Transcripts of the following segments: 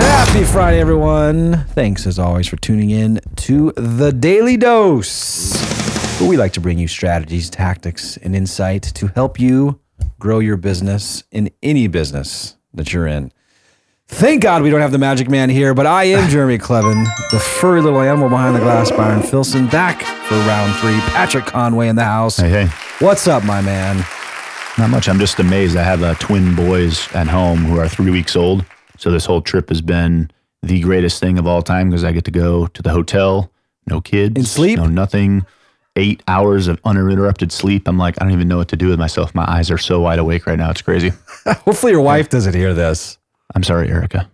Happy Friday, everyone. Thanks as always for tuning in to the Daily Dose, we like to bring you strategies, tactics, and insight to help you grow your business in any business that you're in. Thank God we don't have the magic man here, but I am Jereme Kleven, the furry little animal behind the glass, Byron Filson, back for round three. Patrick Conway in the house. Hey, hey. What's up, my man? Not much. I'm just amazed. I have uh, twin boys at home who are three weeks old. So this whole trip has been the greatest thing of all time because I get to go to the hotel, no kids, And sleep? no nothing, eight hours of uninterrupted sleep. I'm like, I don't even know what to do with myself. My eyes are so wide awake right now. It's crazy. Hopefully, your wife doesn't hear this. I'm sorry, Erica.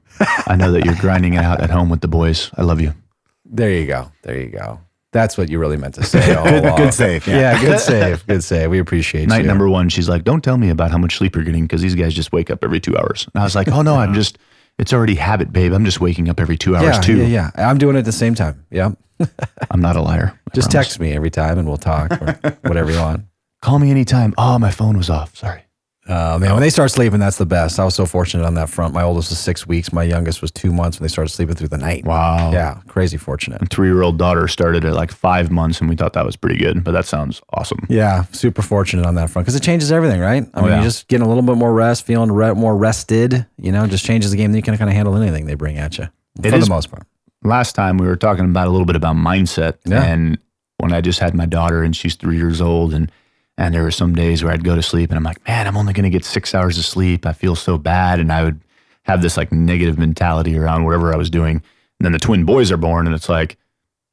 I know that you're grinding it out at home with the boys. I love you. There you go. There you go. That's what you really meant to say. Good- good save, Yeah. yeah. good save. Good save. We appreciate you. Night you. number one, she's like, "Don't tell me about how much sleep you're getting because these guys just wake up every two hours." And I was like, "Oh no, I'm just. It's already habit, babe. I'm just waking up every two hours yeah, too. yeah, yeah. I'm doing it at the same time. Yeah. I'm not a liar. I Just promise. text me every time and we'll talk or whatever you want. Call me anytime. Oh, my phone was off. Sorry. Oh man, when they start sleeping, that's the best. I was so fortunate on that front. My oldest was six weeks. My youngest was two months when they started sleeping through the night. Wow. Yeah, crazy fortunate. My Three year old daughter started at like five months, and we thought that was pretty good. But that sounds awesome. Yeah, super fortunate on that front because it changes everything, right? I Oh, mean, yeah. you're just getting a little bit more rest, feeling re- more rested. You know, just changes the game. Then you can kind of handle anything they bring at you It for is- the most part. Last time we were talking about a little bit about mindset, Yeah. and when I just had my daughter and she's three years old, and and there were some days where I'd go to sleep and I'm like, man, I'm only going to get six hours of sleep. I feel so bad, and I would have this like negative mentality around whatever I was doing. And then the twin boys are born, and it's like,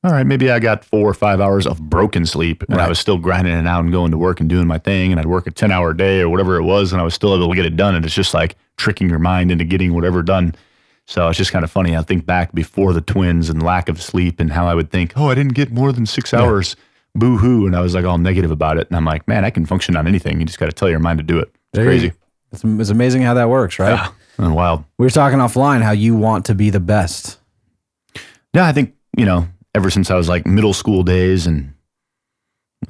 all right, maybe I got four or five hours of broken sleep, and I was still grinding it out and going to work and doing my thing, and I'd work a ten hour day or whatever it was, and I was still able to get it done. And it's just like tricking your mind into getting whatever done. So it's just kind of funny. I think back before the twins and lack of sleep and how I would think, oh, I didn't get more than six hours. Boo hoo. And I was like all negative about it. And I'm like, man, I can function on anything. You just got to tell your mind to do it. It's There you- crazy. It's, it's amazing how that works, right? Yeah. And wild. We were talking offline how you want to be the best. Yeah, I think, you know, ever since I was like middle school days and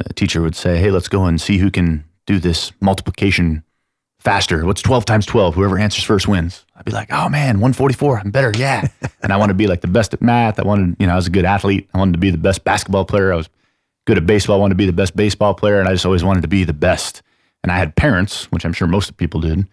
a teacher would say, hey, let's go and see who can do this multiplication faster. What's 12 times 12? Whoever answers first wins. I'd be like, oh man, 144. I'm better. Yeah. and I want to be like the best at math. I wanted, you know, I was a good athlete. I wanted to be the best basketball player. I was good at baseball. I wanted to be the best baseball player. And I just always wanted to be the best. And I had parents, which I'm sure most people did,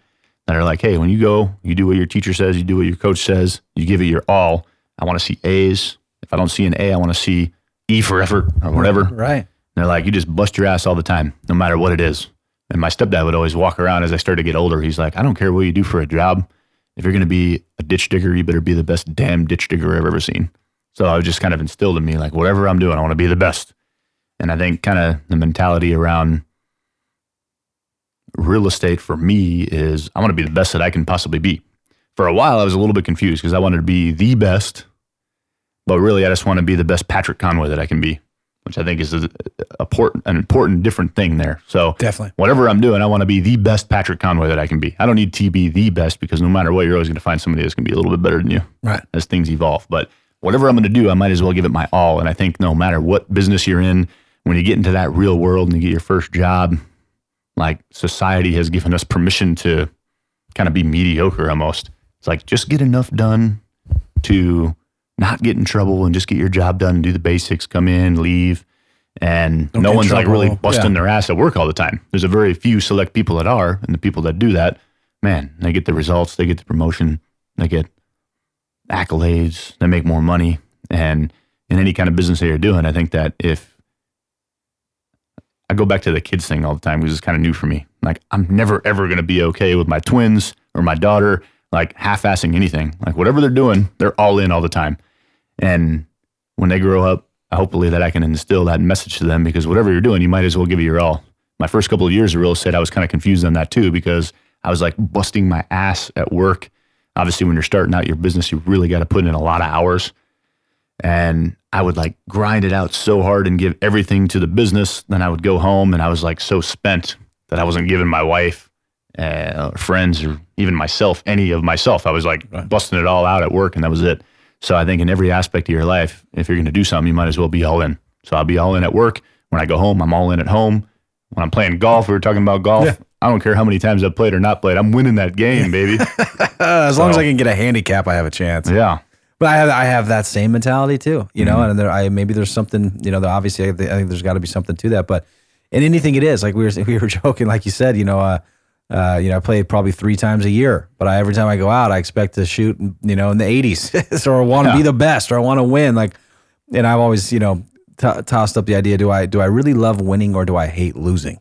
that are like, hey, when you go, you do what your teacher says, you do what your coach says, you give it your all. I want to see A's. If I don't see an A, I want to see E for effort or whatever. Right. They're like, you just bust your ass all the time, no matter what it is. And my stepdad would always walk around as I started to get older. He's like, I don't care what you do for a job. If you're going to be a ditch digger, you better be the best damn ditch digger I've ever seen. So I was just kind of instilled in me, like, whatever I'm doing, I want to be the best. And I think kind of the mentality around real estate for me is I want to be the best that I can possibly be. For a while, I was a little bit confused because I wanted to be the best, but really, I just want to be the best Patrick Conway that I can be, which I think is a, a port, an important, different thing there. So, Definitely. whatever I'm doing, I want to be the best Patrick Conway that I can be. I don't need to be the best because no matter what, you're always going to find somebody that's going to be a little bit better than you Right. as things evolve. But whatever I'm going to do, I might as well give it my all. And I think no matter what business you're in, when you get into that real world and you get your first job, like society has given us permission to kind of be mediocre almost. It's like just get enough done to not get in trouble and just get your job done and do the basics, come in, leave. And Don't no one's like really busting Yeah. their ass at work all the time. There's a very few select people that are, and the people that do that, man, they get the results, they get the promotion, they get accolades, they make more money. And in any kind of business that you're doing, I think that if I go back to the kids thing all the time because it's kind of new for me. Like I'm never ever going to be okay with my twins or my daughter like half-assing anything. Like whatever they're doing, they're all in all the time. And when they grow up, hopefully that I can instill that message to them because whatever you're doing, you might as well give it your all. My first couple of years of real estate, I was kind of confused on that too because I was like busting my ass at work. Obviously, when you're starting out your business, you really got to put in a lot of hours. And I would like grind it out so hard and give everything to the business. Then I would go home and I was like so spent that I wasn't giving my wife, uh, or friends, or even myself any of myself. I was like busting it all out at work and that was it. So I think in every aspect of your life, if you're going to do something, you might as well be all in. So I'll be all in at work. When I go home, I'm all in at home. When I'm playing golf, we were talking about golf. Yeah. I don't care how many times I've played or not played. I'm winning that game, baby. As long as I can get a handicap, I have a chance. yeah. But I have I have that same mentality too, you Mm-hmm. know. And there, I maybe there's something, you know. That obviously, I think there's got to be something to that. But in anything, it is like we were we were joking, like you said, you know. Uh, uh, you know, I play probably three times a year, but I, every time I go out, I expect to shoot, you know, in the 80s, or want to be the best, or I want to win. Like, and I've always, you know, t- tossed up the idea: do I do I really love winning, or do I hate losing?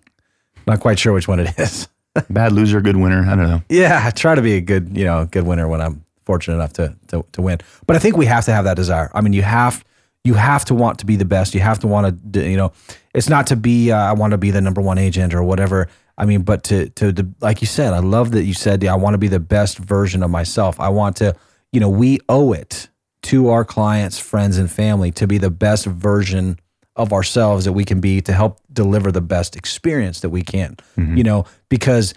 Not quite sure which one it is. Bad loser, good winner. I don't know. Yeah, I try to be a good, you know, good winner when I'm fortunate enough to, to to win. But I think we have to have that desire. I mean, you have you have to want to be the best. You have to want to, you know, it's not to be uh, I want to be the number one agent or whatever. I mean, but to to, to like you said, I love that you said I want to be the best version of myself. I want to, you know, we owe it to our clients, friends, and family to be the best version of ourselves that we can be to help deliver the best experience that we can. You know, because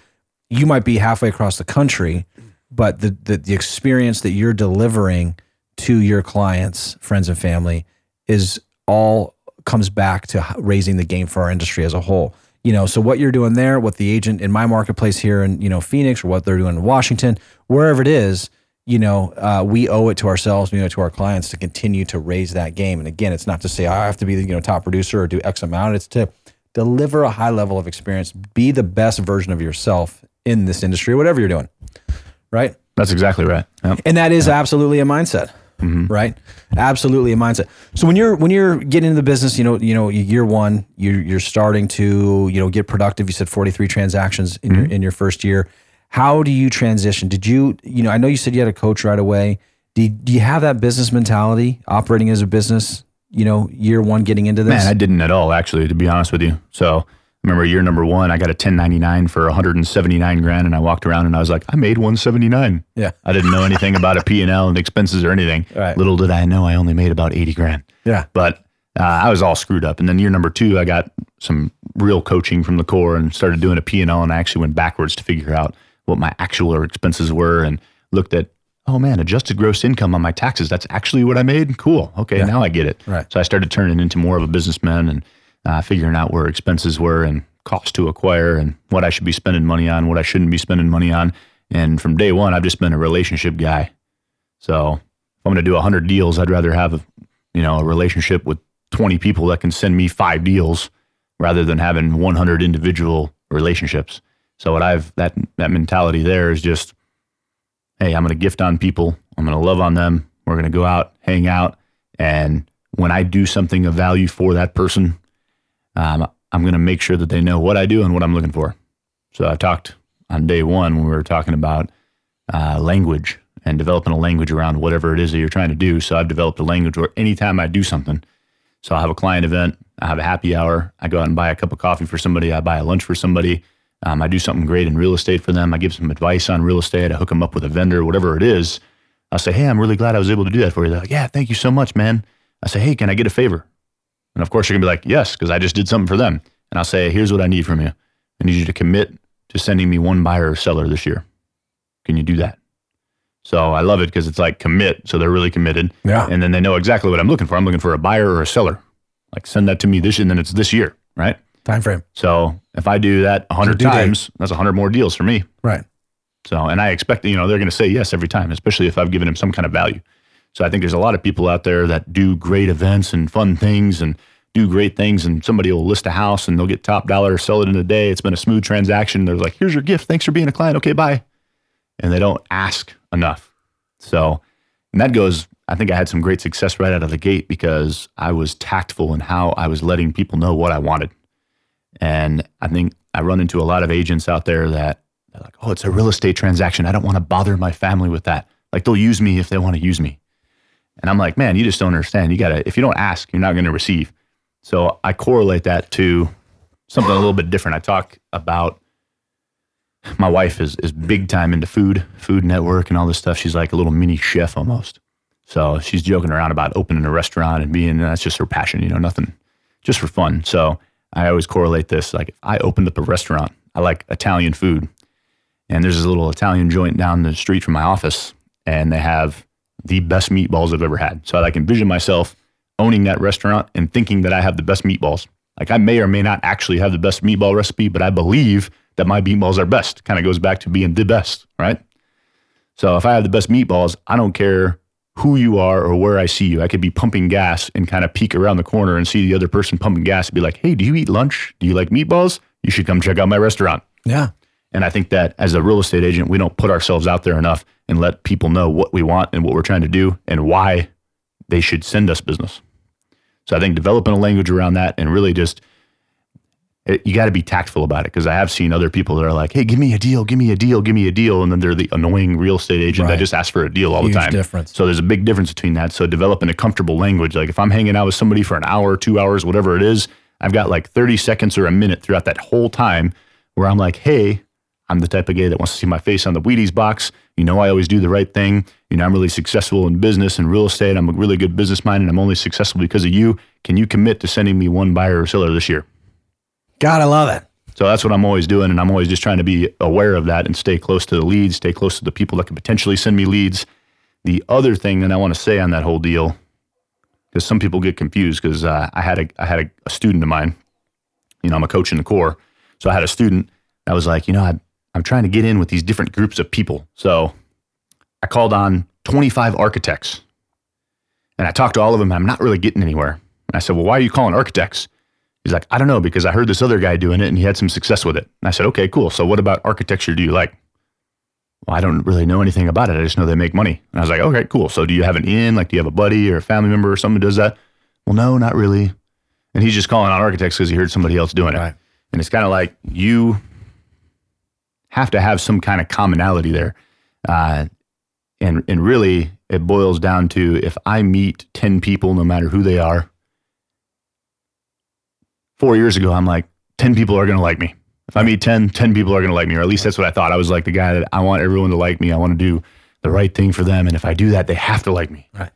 you might be halfway across the country, but the, the the experience that you're delivering to your clients, friends, and family is all comes back to raising the game for our industry as a whole. You know, so what you're doing there, what the agent in my marketplace here in you know Phoenix, or what they're doing in Washington, wherever it is, you know, uh, we owe it to ourselves, we owe it to our clients to continue to raise that game. And again, it's not to say I have to be the you know top producer or do X amount. It's to deliver a high level of experience, be the best version of yourself in this industry, whatever you're doing, right? That's exactly right. Yep. And that is absolutely a mindset, mm-hmm. right? Absolutely a mindset. So when you're when you're getting into the business, you know, you know, year one, you're you're starting to you know get productive. You said 43 transactions in your mm-hmm. in your first year. How do you transition? Did you you know? I know you said you had a coach right away. Do you, do you have that business mentality operating as a business? You know, year one getting into this. Man, I didn't at all, actually, to be honest with you. So remember year number one, I got a 1099 for 179 grand, and I walked around and I was like, I made 179. yeah, I didn't know anything about a P&L and expenses or anything. Right. Little did I know I only made about 80 grand. yeah, But uh, I was all screwed up. And then year number two, I got some real coaching from the core and started doing a P&L and I actually went backwards to figure out what my actual expenses were and looked at, oh man, adjusted gross income on my taxes. That's actually what I made. Cool. Okay, now I get it. Right. So I started turning into more of a businessman and uh, figuring out where expenses were and cost to acquire and what I should be spending money on, what I shouldn't be spending money on. And from day one, I've just been a relationship guy. So if I'm going to do 100 deals, I'd rather have, a, you know, a relationship with 20 people that can send me five deals rather than having 100 individual relationships. So what I've that that mentality there is just, hey, I'm going to gift on people. I'm going to love on them. We're going to go out, hang out, and when I do something of value for that person, um, I'm going to make sure that they know what I do and what I'm looking for. So I talked on day one when we were talking about uh, language and developing a language around whatever it is that you're trying to do. So I've developed a language where anytime I do something, so I have a client event, I have a happy hour, I go out and buy a cup of coffee for somebody, I buy a lunch for somebody, um, I do something great in real estate for them, I give some advice on real estate, I hook them up with a vendor, whatever it is. I'll say, hey, I'm really glad I was able to do that for you. They're like, yeah, thank you so much, man. I say, hey, can I get a favor? And of course, you're gonna be like, yes, because I just did something for them. And I'll say, here's what I need from you. I need you to commit to sending me one buyer or seller this year. Can you do that? So I love it because it's like commit. So they're really committed. yeah, And then they know exactly what I'm looking for. I'm looking for a buyer or a seller. Like send that to me this year, and then it's this year, right? time frame, So if I do that a hundred due date. times, that's a hundred more deals for me. right? So, and I expect, you know, they're going to say yes every time, especially if I've given them some kind of value. So I think there's a lot of people out there that do great events and fun things and do great things. And somebody will list a house and they'll get top dollar, sell it in a day. It's been a smooth transaction. They're like, here's your gift. Thanks for being a client. Okay, bye. And they don't ask enough. So, and that goes, I think I had some great success right out of the gate because I was tactful in how I was letting people know what I wanted. And I think I run into a lot of agents out there that they're like, oh, it's a real estate transaction. I don't want to bother my family with that. Like they'll use me if they want to use me. And I'm like, man, you just don't understand. You got to, if you don't ask, you're not to receive. So I correlate that to something a little bit different. I talk about my wife is, is big time into food, food network and all this stuff. She's like a little mini chef almost. So she's joking around about opening a restaurant and being, that's just her passion, you know, nothing just for fun. So I always correlate this. Like if I opened up a restaurant, I like Italian food. And there's this little Italian joint down the street from my office, and they have the best meatballs I've ever had. So I can envision myself owning that restaurant and thinking that I have the best meatballs. Like I may or may not actually have the best meatball recipe, but I believe that my meatballs are best. Kind of goes back to being the best, right? So if I have the best meatballs, I don't care who you are or where I see you. I could be pumping gas and kind of peek around the corner and see the other person pumping gas and be like, hey, do you eat lunch? Do you like meatballs? You should come check out my restaurant. Yeah. And I think that as a real estate agent, we don't put ourselves out there enough and let people know what we want and what we're trying to do and why they should send us business. So I think developing a language around that and really just it, you got to be tactful about it because I have seen other people that are like, "Hey, give me a deal, give me a deal, give me a deal," and then they're the annoying real estate agent Right. that just asks for a deal all Huge the time. difference. So there's a big difference between that. So developing a comfortable language, like if I'm hanging out with somebody for an hour, two hours, whatever it is, I've got like 30 seconds or a minute throughout that whole time where I'm like, "Hey, I'm the type of guy that wants to see my face on the Wheaties box. You know, I always do the right thing. You know, I'm really successful in business and real estate. I'm a really good business mind, and I'm only successful because of you. Can you commit to sending me one buyer or seller this year?" God, I love it. So that's what I'm always doing. And I'm always just trying to be aware of that and stay close to the leads, stay close to the people that could potentially send me leads. The other thing that I want to say on that whole deal, because some people get confused, because uh, I had a I had a, a student of mine. You know, I'm a coach in the core, so I had a student. that was like, you know, I, I'm trying to get in with these different groups of people. So I called on 25 architects, and I talked to all of them. I'm not really getting anywhere. And I said, well, why are you calling architects? He's like, I don't know, because I heard this other guy doing it and he had some success with it. And I said, okay, cool. So what about architecture do you like? Well, I don't really know anything about it. I just know they make money. And I was like, okay, cool. So do you have an in? Like, do you have a buddy or a family member or someone who does that? Well, no, not really. And he's just calling on architects because he heard somebody else doing it. Right. And it's kind of like you have to have some kind of commonality there. Uh, and, and really, it boils down to if I meet 10 people, no matter who they are, four years ago, I'm like, 10 people are going to like me. If I meet 10, 10 people are going to like me, or at least that's what I thought. I was like the guy that I want everyone to like me. I want to do the right thing for them. And if I do that, they have to like me. Right.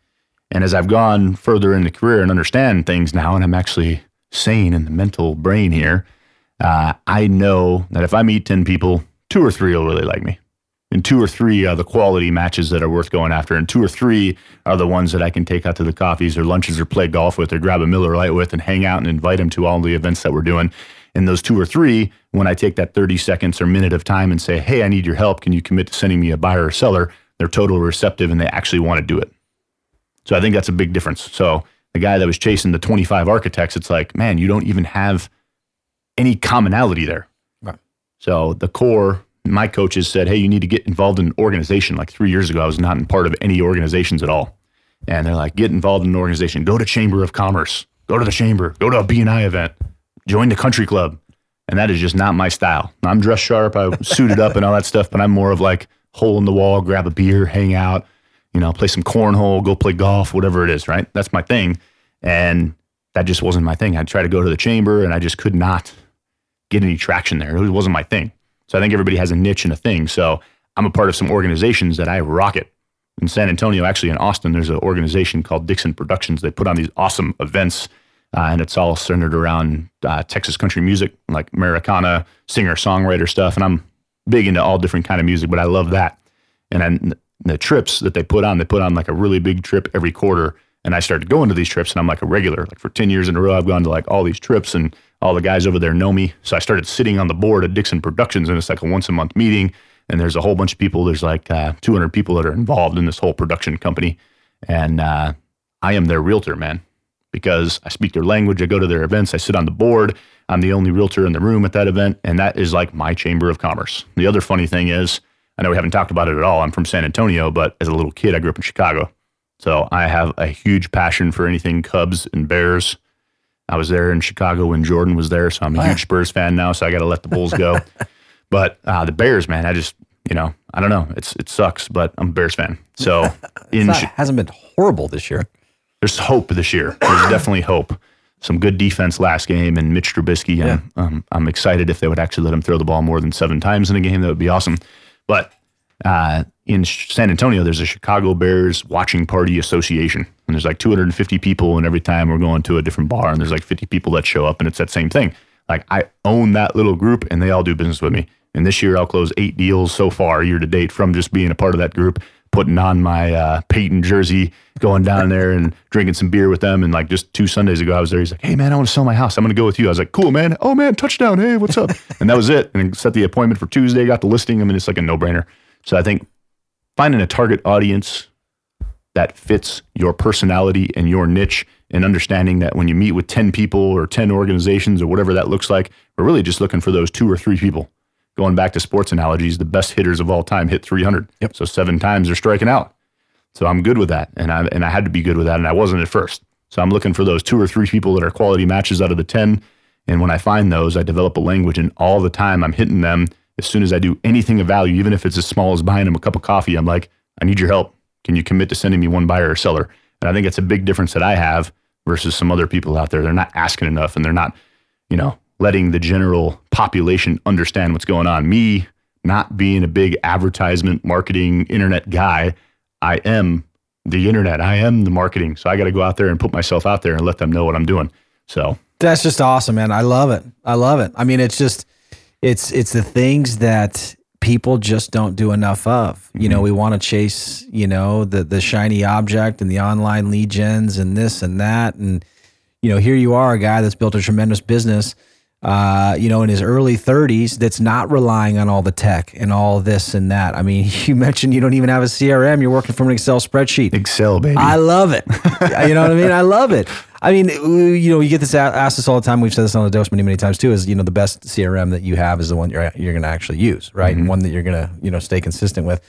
And as I've gone further in the career and understand things now, and I'm actually sane in the mental brain here, uh, I know that if I meet 10 people, two or three will really like me. And two or three are the quality matches that are worth going after. And two or three are the ones that I can take out to the coffees or lunches or play golf with or grab a Miller Lite with and hang out and invite them to all the events that we're doing. And those two or three, when I take that 30 seconds or minute of time and say, hey, I need your help. Can you commit to sending me a buyer or seller? They're totally receptive and they actually want to do it. So I think that's a big difference. So the guy that was chasing the 25 architects, it's like, man, you don't even have any commonality there. Right. So the core, my coaches said, hey, you need to get involved in an organization. Like three years ago, I was not in part of any organizations at all. And they're like, get involved in an organization. Go to Chamber of Commerce. Go to the Chamber. Go to a BNI event. Join the country club. And that is just not my style. I'm dressed sharp. I'm suited up and all that stuff, but I'm more of like hole in the wall, grab a beer, hang out, you know, play some cornhole, go play golf, whatever it is, right? That's my thing. And that just wasn't my thing. I tried to go to the chamber and I just could not get any traction there. It wasn't my thing. So I think everybody has a niche and a thing. So I'm a part of some organizations that I rocket. In San Antonio, actually in Austin, there's an organization called Dixon Productions. They put on these awesome events, uh, and it's all centered around uh, Texas country music, like Americana, singer songwriter stuff. And I'm big into all different kind of music, but I love that. And then the trips that they put on, they put on like a really big trip every quarter. And I started going to these trips, and I'm like a regular. Like for 10 years in a row, I've gone to like all these trips, and all the guys over there know me. So I started sitting on the board at Dixon Productions, and it's like a once a month meeting. And there's a whole bunch of people. There's like uh, 200 people that are involved in this whole production company. And uh, I am their realtor, man, because I speak their language. I go to their events. I sit on the board. I'm the only realtor in the room at that event. And that is like my chamber of commerce. The other funny thing is, I know we haven't talked about it at all. I'm from San Antonio, but as a little kid, I grew up in Chicago. So I have a huge passion for anything Cubs and Bears. I was there in Chicago when Jordan was there, so I'm a huge Spurs fan now. So I got to let the Bulls go. but uh, the Bears, man, I just you know I don't know. It's it sucks, but I'm a Bears fan. So in hasn't been horrible this year. there's hope this year. There's definitely hope. Some good defense last game, and Mitch Trubisky. Yeah. I'm, um, I'm excited if they would actually let him throw the ball more than seven times in a game. That would be awesome. But uh, in San Antonio, there's a Chicago Bears watching party association, and there's like 250 people. And every time we're going to a different bar, and there's like 50 people that show up, and it's that same thing. Like I own that little group, and they all do business with me. And this year, I'll close eight deals so far year to date from just being a part of that group. putting on my uh, Payton jersey, going down there and drinking some beer with them. And like just two Sundays ago, I was there. He's like, "Hey man, I want to sell my house. I'm going to go with you." I was like, "Cool, man. Oh man, touchdown. Hey, what's up?" and that was it. And set the appointment for Tuesday. Got the listing. I mean, it's like a no brainer. So I think finding a target audience that fits your personality and your niche and understanding that when you meet with 10 people or 10 organizations or whatever that looks like, we're really just looking for those two or three people. Going back to sports analogies, the best hitters of all time hit 300. Yep. So seven times they're striking out. So I'm good with that. And I, and I had to be good with that. And I wasn't at first. So I'm looking for those two or three people that are quality matches out of the 10. And when I find those, I develop a language and all the time I'm hitting them. As soon as I do anything of value, even if it's as small as buying them a cup of coffee, I'm like, I need your help. Can you commit to sending me one buyer or seller? And I think it's a big difference that I have versus some other people out there. They're not asking enough and they're not, you know, letting the general population understand what's going on. Me not being a big advertisement, marketing, internet guy, I am the internet. I am the marketing. So I got to go out there and put myself out there and let them know what I'm doing. So That's just awesome, man. I love it. I love it. I mean, it's just it's it's the things that people just don't do enough of. You know, we want to chase, you know, the the shiny object and the online lead gens and this and that and you know, here you are a guy that's built a tremendous business uh, you know, in his early 30s that's not relying on all the tech and all this and that. I mean, you mentioned you don't even have a CRM, you're working from an Excel spreadsheet. Excel, baby. I love it. you know what I mean? I love it. I mean, you know, you get this asked us all the time. We've said this on the dose many, many times too. Is you know the best CRM that you have is the one you're you're going to actually use, right? And one that you're going to you know stay consistent with.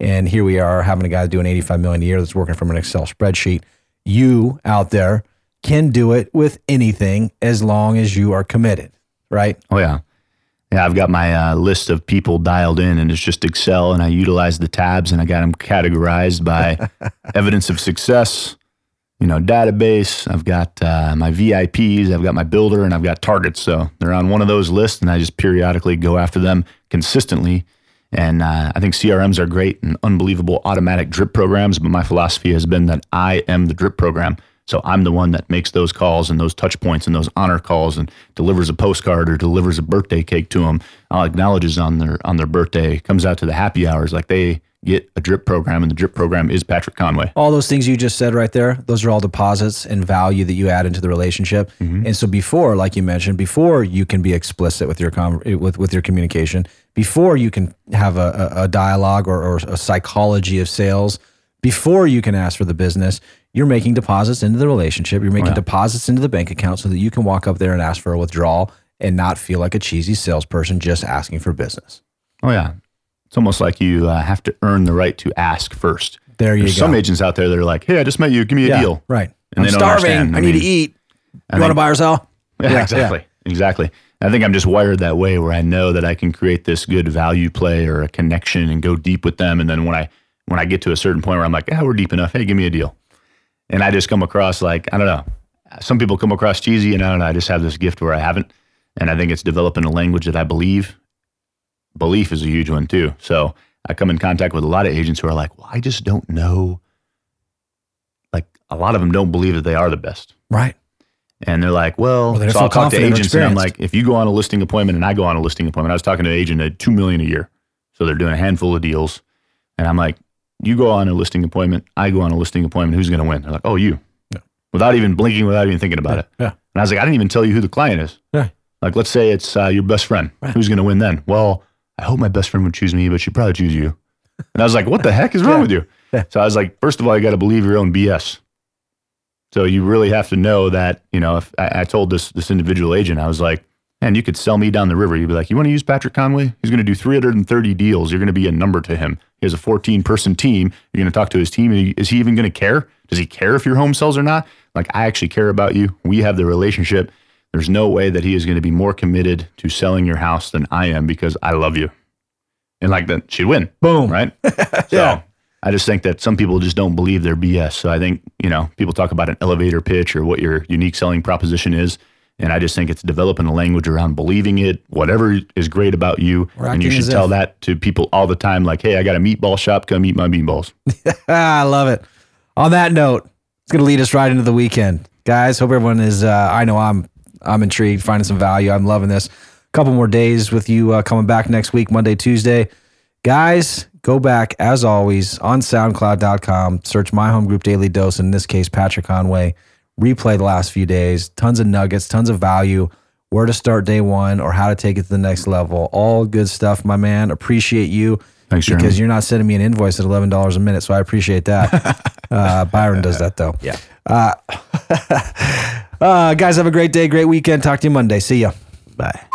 And here we are having a guy doing 85 million a year that's working from an Excel spreadsheet. You out there can do it with anything as long as you are committed, right? Oh yeah, yeah. I've got my uh, list of people dialed in, and it's just Excel, and I utilize the tabs, and I got them categorized by evidence of success. You know, database. I've got uh, my VIPs. I've got my builder, and I've got targets. So they're on one of those lists, and I just periodically go after them consistently. And uh, I think CRMs are great and unbelievable automatic drip programs. But my philosophy has been that I am the drip program. So I'm the one that makes those calls and those touch points and those honor calls and delivers a postcard or delivers a birthday cake to them. I'll acknowledges on their on their birthday, comes out to the happy hours like they get a drip program and the drip program is Patrick Conway. All those things you just said right there, those are all deposits and value that you add into the relationship. Mm-hmm. And so before, like you mentioned, before you can be explicit with your con- with with your communication, before you can have a, a, a dialogue or, or a psychology of sales, before you can ask for the business, you're making deposits into the relationship. You're making deposits into the bank account so that you can walk up there and ask for a withdrawal and not feel like a cheesy salesperson just asking for business. Oh yeah, it's almost like you uh, have to earn the right to ask first. There you There's go. some agents out there that are like, "Hey, I just met you. Give me a yeah, deal." right. And I'm starving. I, I need to eat. You I want to buy or sell? Yeah, Yeah, exactly. Exactly. I think I'm just wired that way where I know that I can create this good value play or a connection and go deep with them. And then when I when I get to a certain point where I'm like, yeah, we're deep enough. Hey, give me a deal. And I just come across like, I don't know. Some people come across cheesy and I don't know. I just have this gift where I haven't. And I think it's developing a language that I believe. Belief is a huge one too. So I come in contact with a lot of agents who are like, well, I just don't know. Like a lot of them don't believe that they are the best. Right. And they're like, well, Or they don't so I'll talk to agents and I'm like, if you go on a listing appointment and I go on a listing appointment, I was talking to an agent at two million a year. So they're doing a handful of deals. And I'm like, you go on a listing appointment, I go on a listing appointment, who's going to win? They're like, oh, you. Yeah. Without even blinking, without even thinking about it. Yeah. And I was like, I didn't even tell you who the client is. Yeah. Like, let's say it's uh, your best friend. Who's going to win then? Well, I hope my best friend would choose me, but she'd probably choose you. And I was like, what the heck is wrong Yeah. with you? Yeah. So I was like, first of all, you got to believe your own BS. So you really have to know that, you know, if I, I told this this individual agent, I was like, man, you could sell me down the river. You'd be like, you want to use Patrick Conway? He's going to do 330 deals. You're going to be a number to him. He has a 14 person team. You're going to talk to his team. Is he even going to care? Does he care if your home sells or not? Like, I actually care about you. We have the relationship. There's no way that he is going to be more committed to selling your house than I am because I love you. And like that, she'd win Boom. right? so Yeah. I just think that some people just don't believe their BS. So I think, you know, people talk about an elevator pitch or what your unique selling proposition is. And I just think it's developing a language around believing it, whatever is great about you. Or and you should tell if. that to people all the time like, hey, I got a meatball shop, come eat my meatballs. I love it. On that note, it's going to lead us right into the weekend, guys. Hope everyone is. Uh, I know I'm. I'm intrigued, finding some value. I'm loving this. A couple more days with you uh, coming back next week, Monday, Tuesday. Guys, go back as always on soundcloud.com, search my home group daily dose, in this case, Patrick Conway. Replay the last few days, tons of nuggets, tons of value, where to start day one or how to take it to the next level. All good stuff, my man. Appreciate you. Thanks, Jereme. because you're not sending me an invoice at eleven dollars a minute, so I appreciate that. uh, Byron does that though. Yeah. Uh, uh, guys, have a great day, great weekend. Talk to you Monday. See ya. Bye.